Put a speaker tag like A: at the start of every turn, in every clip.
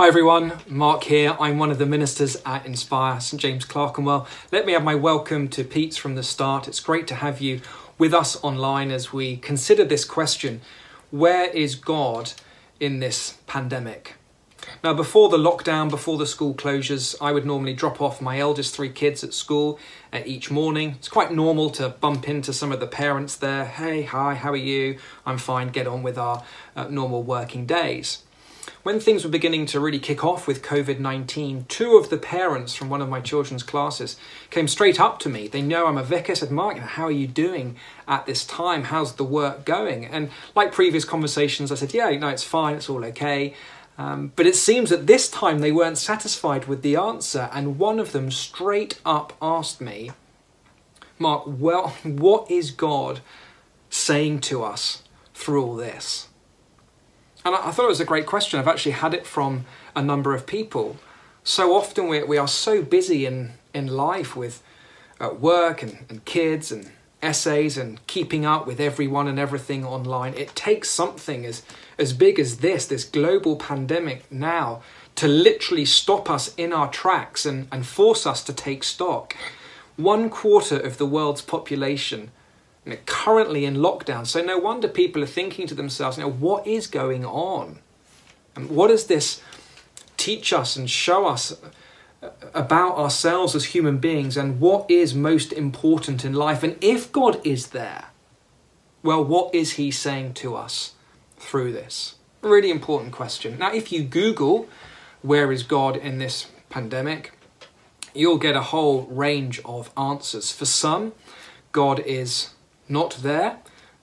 A: Hi everyone, Mark here. I'm one of the ministers at Inspire St James Clerkenwell. Let me have my welcome to Pete's from the start. It's great to have you with us online as we consider this question where is God in this pandemic? Now, before the lockdown, before the school closures, I would normally drop off my eldest three kids at school uh, each morning. It's quite normal to bump into some of the parents there. Hey, hi, how are you? I'm fine, get on with our uh, normal working days. When things were beginning to really kick off with COVID 19, two of the parents from one of my children's classes came straight up to me. They know I'm a vicar, said, Mark, how are you doing at this time? How's the work going? And like previous conversations, I said, Yeah, no, it's fine, it's all okay. Um, but it seems that this time they weren't satisfied with the answer, and one of them straight up asked me, Mark, well, what is God saying to us through all this? And I, thought it was a great question. I've actually had it from a number of people. So often we, we are so busy in, in life with uh, work and, and kids and essays and keeping up with everyone and everything online. It takes something as, as big as this, this global pandemic now, to literally stop us in our tracks and, and force us to take stock. One quarter of the world's population you know, currently in lockdown. So no wonder people are thinking to themselves, you know, what is going on? And what does this teach us and show us about ourselves as human beings and what is most important in life? And if God is there, well, what is He saying to us through this? Really important question. Now, if you Google, where is God in this pandemic? You'll get a whole range of answers. For some, God is not there.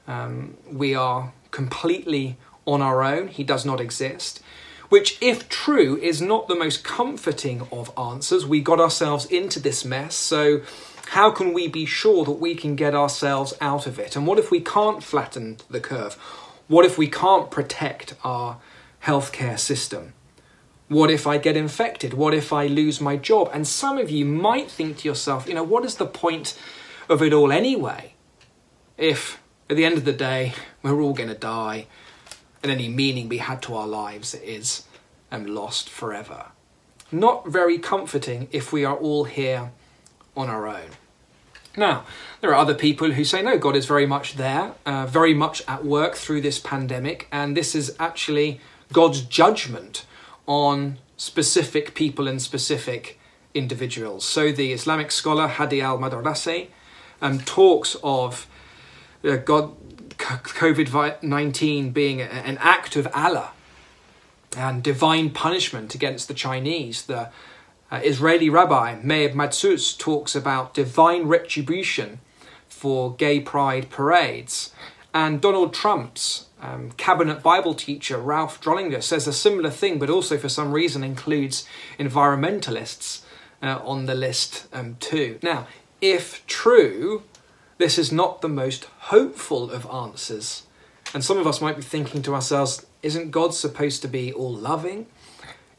A: Um, we are completely on our own. He does not exist. Which, if true, is not the most comforting of answers. We got ourselves into this mess, so how can we be sure that we can get ourselves out of it? And what if we can't flatten the curve? What if we can't protect our healthcare system? What if I get infected? What if I lose my job? And some of you might think to yourself, you know, what is the point of it all anyway? If at the end of the day we're all going to die and any meaning we had to our lives is um, lost forever. Not very comforting if we are all here on our own. Now, there are other people who say, no, God is very much there, uh, very much at work through this pandemic, and this is actually God's judgment on specific people and specific individuals. So the Islamic scholar Hadi al Modarresi um, talks of uh, God, COVID 19 being an act of Allah and divine punishment against the Chinese. The uh, Israeli rabbi Meir Mazuz talks about divine retribution for gay pride parades. And Donald Trump's um, cabinet Bible teacher, Ralph Drollinger, says a similar thing, but also for some reason includes environmentalists uh, on the list um, too. Now, if true, this is not the most hopeful of answers. And some of us might be thinking to ourselves, isn't God supposed to be all loving?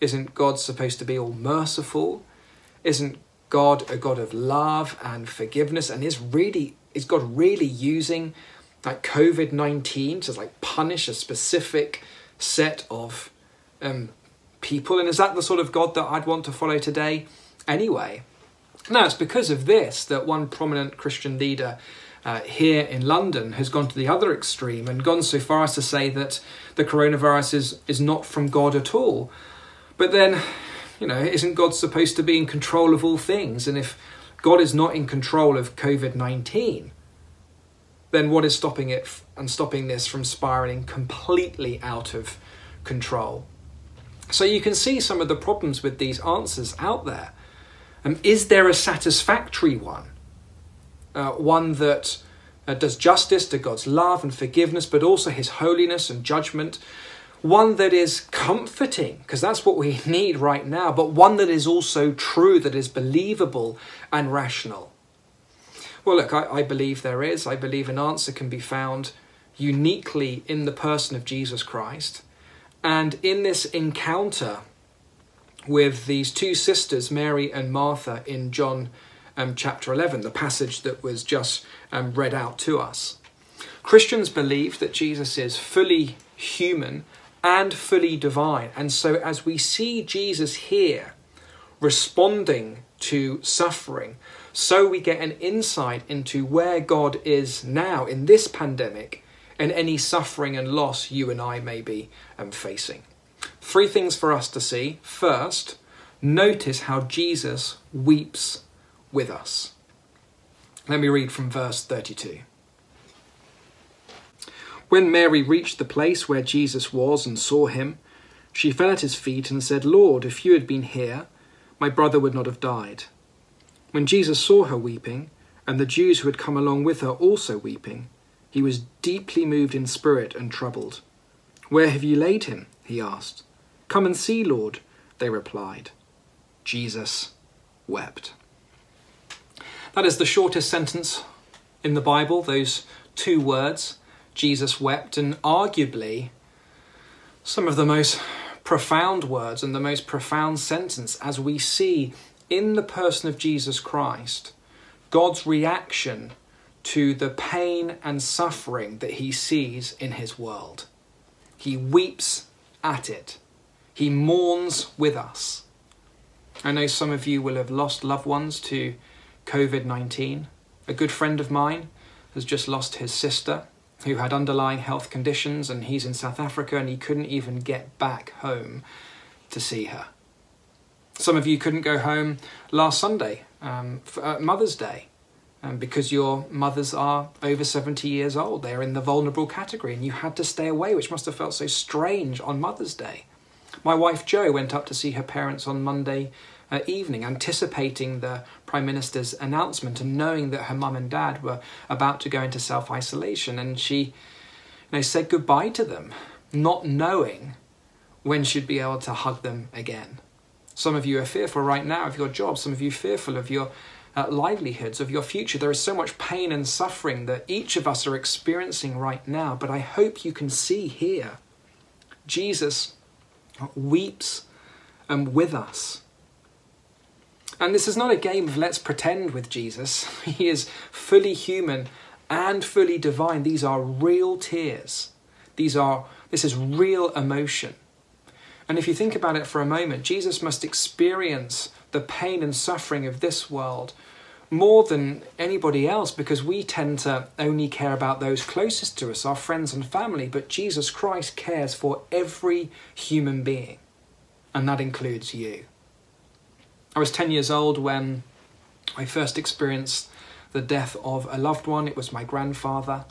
A: Isn't God supposed to be all merciful? Isn't God a God of love and forgiveness? And is really is God really using like COVID nineteen to like punish a specific set of um, people? And is that the sort of God that I'd want to follow today? Anyway, now, it's because of this that one prominent Christian leader uh, here in London has gone to the other extreme and gone so far as to say that the coronavirus is, is not from God at all. But then, you know, isn't God supposed to be in control of all things? And if God is not in control of COVID 19, then what is stopping it f- and stopping this from spiraling completely out of control? So you can see some of the problems with these answers out there. Um, is there a satisfactory one? Uh, one that uh, does justice to God's love and forgiveness, but also His holiness and judgment. One that is comforting, because that's what we need right now, but one that is also true, that is believable and rational. Well, look, I, I believe there is. I believe an answer can be found uniquely in the person of Jesus Christ. And in this encounter with these two sisters, Mary and Martha, in John um, chapter 11, the passage that was just um, read out to us. Christians believe that Jesus is fully human and fully divine. And so, as we see Jesus here responding to suffering, so we get an insight into where God is now in this pandemic and any suffering and loss you and I may be um, facing. Three things for us to see. First, notice how Jesus weeps with us. Let me read from verse 32. When Mary reached the place where Jesus was and saw him, she fell at his feet and said, Lord, if you had been here, my brother would not have died. When Jesus saw her weeping, and the Jews who had come along with her also weeping, he was deeply moved in spirit and troubled. Where have you laid him? he asked. Come and see, Lord, they replied. Jesus wept. That is the shortest sentence in the Bible, those two words. Jesus wept, and arguably some of the most profound words and the most profound sentence as we see in the person of Jesus Christ God's reaction to the pain and suffering that he sees in his world. He weeps at it, he mourns with us. I know some of you will have lost loved ones to COVID 19. A good friend of mine has just lost his sister who had underlying health conditions, and he's in South Africa and he couldn't even get back home to see her. Some of you couldn't go home last Sunday um, for uh, Mother's Day um, because your mothers are over 70 years old. They're in the vulnerable category, and you had to stay away, which must have felt so strange on Mother's Day. My wife Jo went up to see her parents on Monday uh, evening, anticipating the Prime Minister's announcement and knowing that her mum and dad were about to go into self isolation. And she you know, said goodbye to them, not knowing when she'd be able to hug them again. Some of you are fearful right now of your job, some of you fearful of your uh, livelihoods, of your future. There is so much pain and suffering that each of us are experiencing right now, but I hope you can see here Jesus weeps um, with us and this is not a game of let's pretend with Jesus. He is fully human and fully divine. These are real tears. These are this is real emotion. And if you think about it for a moment, Jesus must experience the pain and suffering of this world more than anybody else because we tend to only care about those closest to us, our friends and family, but Jesus Christ cares for every human being, and that includes you. I was 10 years old when I first experienced the death of a loved one. It was my grandfather.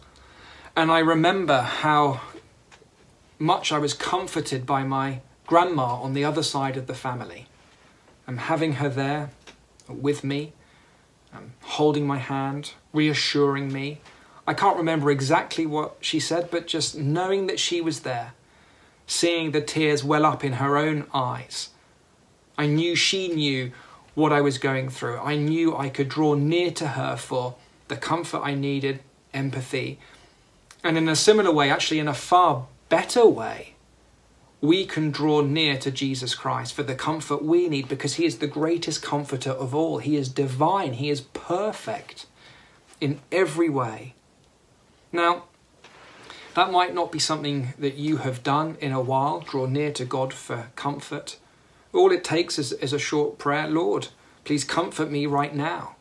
A: And I remember how much I was comforted by my grandma on the other side of the family. And having her there with me, um, holding my hand, reassuring me. I can't remember exactly what she said, but just knowing that she was there, seeing the tears well up in her own eyes, I knew she knew what I was going through. I knew I could draw near to her for the comfort I needed, empathy. And in a similar way, actually, in a far better way, we can draw near to Jesus Christ for the comfort we need because He is the greatest comforter of all. He is divine, He is perfect in every way. Now, that might not be something that you have done in a while, draw near to God for comfort. All it takes is, is a short prayer Lord, please comfort me right now.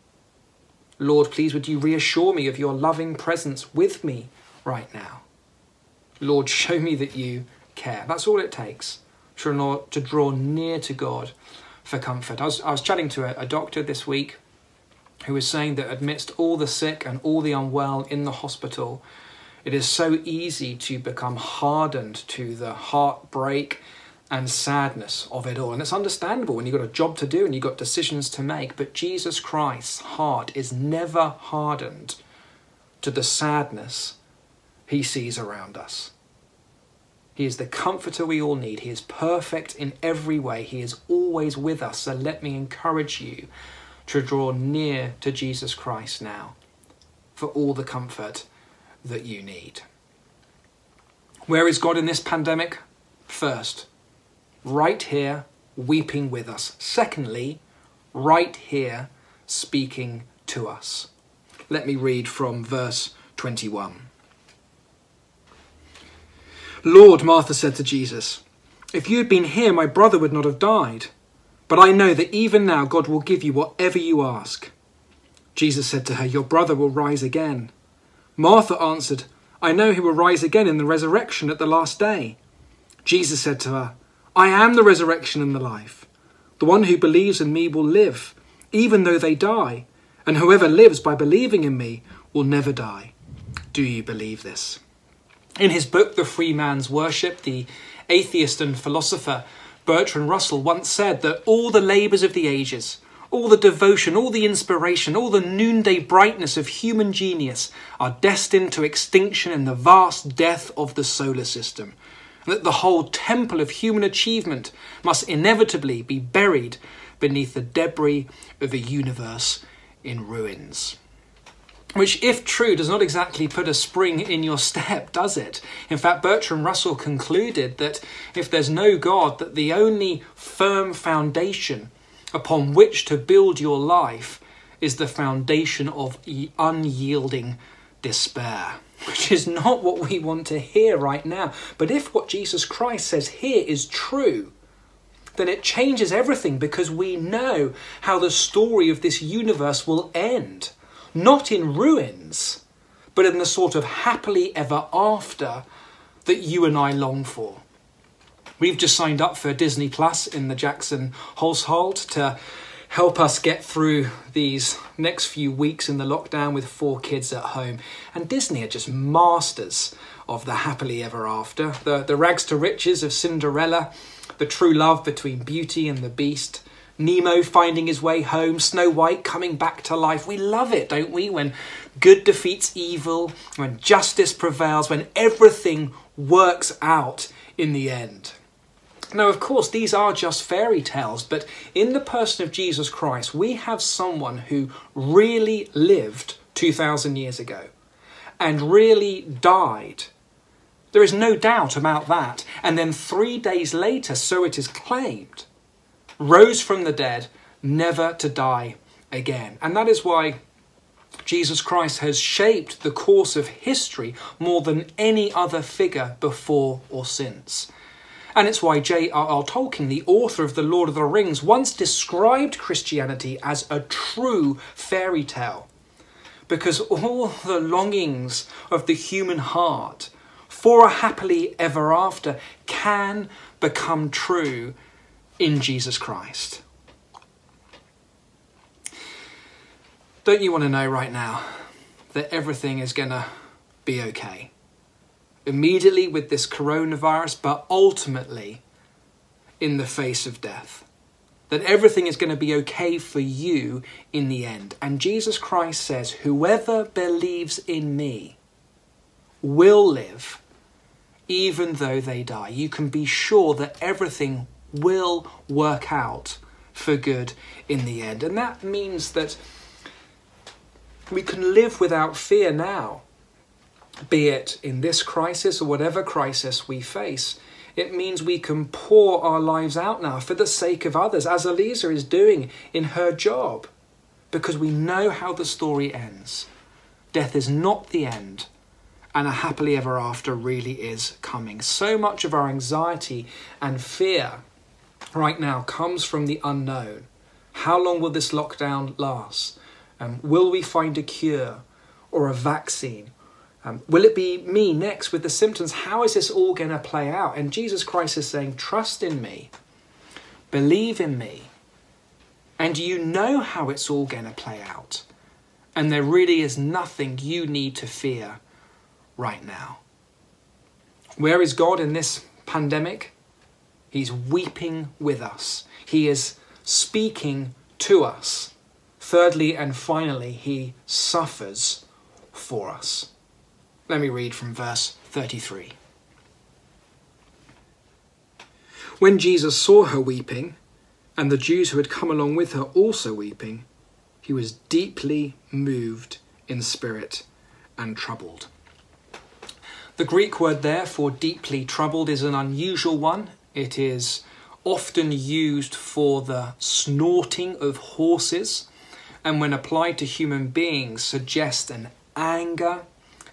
A: Lord, please would you reassure me of your loving presence with me right now. Lord, show me that you care. That's all it takes to, draw near to God for comfort. I was, I was chatting to a, a doctor this week who was saying that amidst all the sick and all the unwell in the hospital, it is so easy to become hardened to the heartbreak and sadness of it all. And it's understandable when you've got a job to do and you've got decisions to make, but Jesus Christ's heart is never hardened to the sadness he sees around us. He is the comforter we all need. He is perfect in every way. He is always with us. So let me encourage you to draw near to Jesus Christ now for all the comfort that you need. Where is God in this pandemic? First, right here weeping with us. Secondly, right here speaking to us. Let me read from verse 21. Lord, Martha said to Jesus, if you had been here, my brother would not have died. But I know that even now God will give you whatever you ask. Jesus said to her, Your brother will rise again. Martha answered, I know he will rise again in the resurrection at the last day. Jesus said to her, I am the resurrection and the life. The one who believes in me will live, even though they die, and whoever lives by believing in me will never die. Do you believe this? In his book, The Free Man's Worship, the atheist and philosopher Bertrand Russell once said that all the labours of the ages, all the devotion, all the inspiration, all the noonday brightness of human genius are destined to extinction in the vast death of the solar system, and that the whole temple of human achievement must inevitably be buried beneath the debris of a universe in ruins. Which, if true, does not exactly put a spring in your step, does it? In fact, Bertrand Russell concluded that if there's no God, that the only firm foundation upon which to build your life is the foundation of unyielding despair, which is not what we want to hear right now. But if what Jesus Christ says here is true, then it changes everything because we know how the story of this universe will end. Not in ruins, but in the sort of happily ever after that you and I long for. We've just signed up for Disney Plus in the Jackson household to help us get through these next few weeks in the lockdown with four kids at home. And Disney are just masters of the happily ever after. The, the rags to riches of Cinderella, the true love between Beauty and the Beast, Nemo finding his way home, Snow White coming back to life. We love it, don't we? When good defeats evil, when justice prevails, when everything works out in the end. Now, of course, these are just fairy tales, but in the person of Jesus Christ, we have someone who really lived 2,000 years ago and really died. There is no doubt about that. And then three days later, so it is claimed, rose from the dead, never to die again. And that is why Jesus Christ has shaped the course of history more than any other figure before or since. And it's why J.R.R. Tolkien, the author of The Lord of the Rings, once described Christianity as a true fairy tale. Because all the longings of the human heart for a happily ever after can become true in Jesus Christ. Don't you want to know right now that everything is going to be okay? immediately with this coronavirus, but ultimately in the face of death. That everything is going to be okay for you in the end. And Jesus Christ says, Whoever believes in me will live even though they die. You can be sure that everything will work out for good in the end. And that means that we can live without fear now be it in this crisis or whatever crisis we face. It means we can pour our lives out now for the sake of others, as Eliza is doing in her job, because we know how the story ends. Death is not the end, and a happily ever after really is coming. So much of our anxiety and fear right now comes from the unknown. How long will this lockdown last? Um, will we find a cure or a vaccine? Um, will it be me next with the symptoms? How is this all going to play out? And Jesus Christ is saying, Trust in me, believe in me, and you know how it's all going to play out. And there really is nothing you need to fear right now. Where is God in this pandemic? He's weeping with us, He is speaking to us. Thirdly and finally, He suffers for us. Let me read from verse 33. When Jesus saw her weeping, and the Jews who had come along with her also weeping, he was deeply moved in spirit and troubled. The Greek word there for deeply troubled is an unusual one. It is often used for the snorting of horses, and when applied to human beings, suggests an anger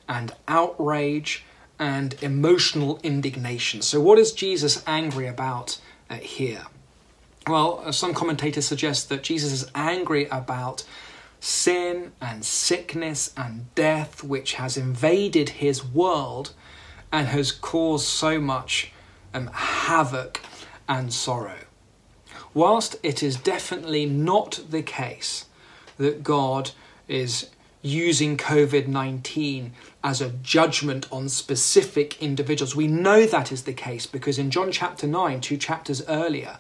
A: and outrage and emotional indignation. So, what is Jesus angry about uh, here? Well, uh, some commentators suggest that Jesus is angry about sin and sickness and death, which has invaded his world and has caused so much um, havoc and sorrow. Whilst it is definitely not the case that God is using COVID 19 as a judgment on specific individuals. We know that is the case because in John chapter 9, two chapters earlier,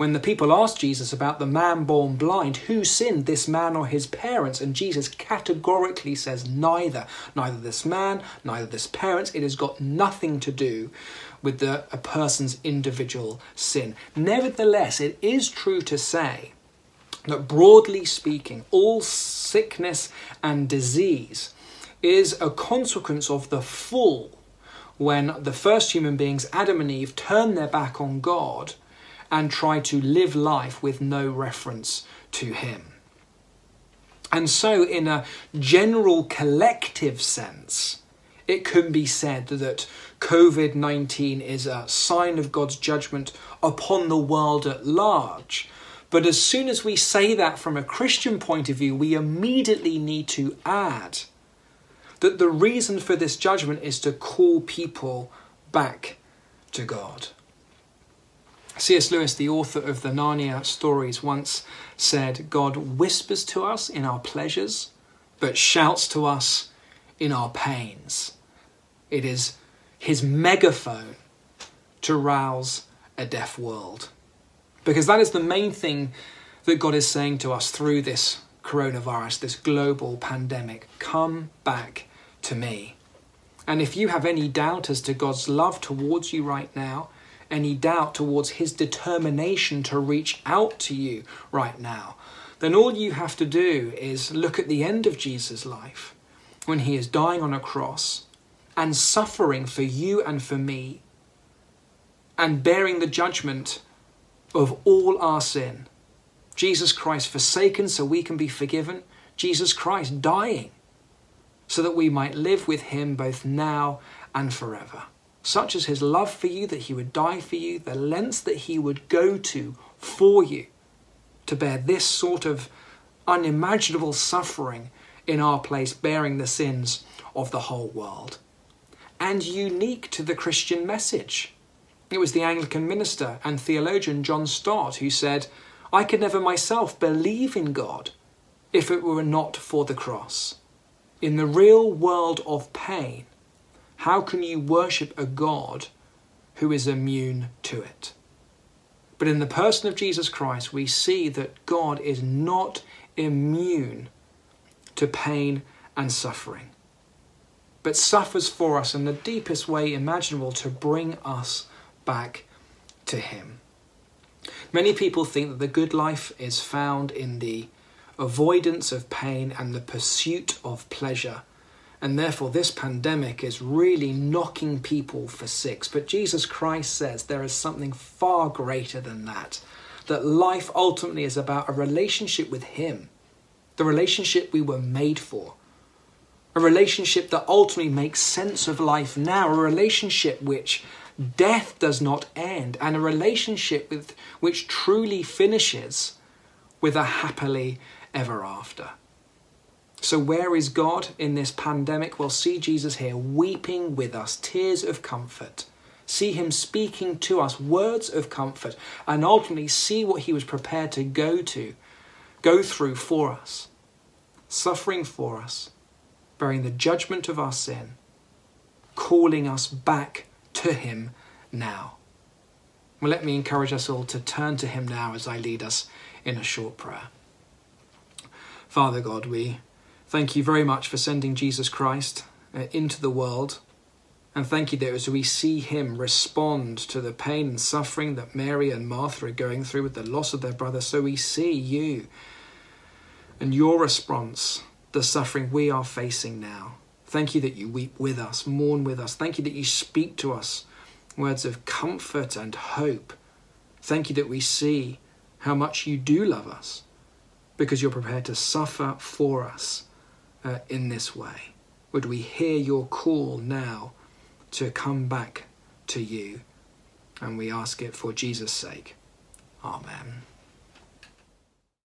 A: when the people asked Jesus about the man born blind, who sinned, this man or his parents? And Jesus categorically says, neither. Neither this man, neither this parents. It has got nothing to do with the, a person's individual sin. Nevertheless, it is true to say that broadly speaking, all sickness and disease is a consequence of the fall when the first human beings, Adam and Eve, turned their back on God and try to live life with no reference to Him. And so, in a general collective sense, it can be said that COVID 19 is a sign of God's judgment upon the world at large but as soon as we say that from a Christian point of view, we immediately need to add that the reason for this judgment is to call people back to God. C.S. Lewis, the author of the Narnia stories, once said, God whispers to us in our pleasures, but shouts to us in our pains. It is his megaphone to rouse a deaf world. Because that is the main thing that God is saying to us through this coronavirus, this global pandemic. Come back to me. And if you have any doubt as to God's love towards you right now, any doubt towards his determination to reach out to you right now, then all you have to do is look at the end of Jesus' life when he is dying on a cross and suffering for you and for me and bearing the judgment of all our sin. Jesus Christ forsaken so we can be forgiven. Jesus Christ dying so that we might live with him both now and forever. Such as his love for you that he would die for you, the lengths that he would go to for you to bear this sort of unimaginable suffering in our place, bearing the sins of the whole world. And unique to the Christian message. It was the Anglican minister and theologian John Stott who said, I could never myself believe in God if it were not for the cross. In the real world of pain, how can you worship a God who is immune to it? But in the person of Jesus Christ, we see that God is not immune to pain and suffering, but suffers for us in the deepest way imaginable to bring us back to Him. Many people think that the good life is found in the avoidance of pain and the pursuit of pleasure. And therefore, this pandemic is really knocking people for six. But Jesus Christ says there is something far greater than that. That life ultimately is about a relationship with Him, the relationship we were made for, a relationship that ultimately makes sense of life now, a relationship which death does not end, and a relationship with, which truly finishes with a happily ever after. So, where is God in this pandemic? Well, see Jesus here weeping with us, tears of comfort. See him speaking to us words of comfort, and ultimately see what he was prepared to go to, go through for us, suffering for us, bearing the judgment of our sin, calling us back to Him now. Well, let me encourage us all to turn to Him now as I lead us in a short prayer. Father God, we thank you very much for sending Jesus Christ uh, into the world. And thank you that as we see him respond to the pain and suffering that Mary and Martha are going through with the loss of their brother, so we see you and your response, the suffering we are facing now. Thank you that you weep with us, mourn with us. Thank you that you speak to us words of comfort and hope. Thank you that we see how much you do love us because you're prepared to suffer for us uh, in this way. Would we hear your call now to come back to you. And we ask it for Jesus' sake. Amen.